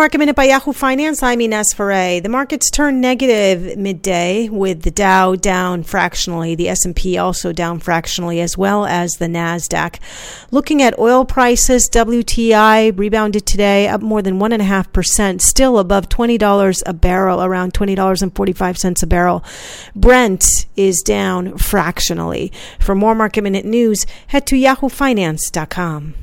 Market Minute by Yahoo Finance. I'm Ines Ferre. The markets turned negative midday with the Dow down fractionally, the S&P also down fractionally, as well as the Nasdaq. Looking at oil prices, WTI rebounded today, up more than one and a half percent, still above twenty dollars a barrel, around twenty dollars and forty-five cents a barrel. Brent is down fractionally. For more Market Minute news, head to yahoofinance.com.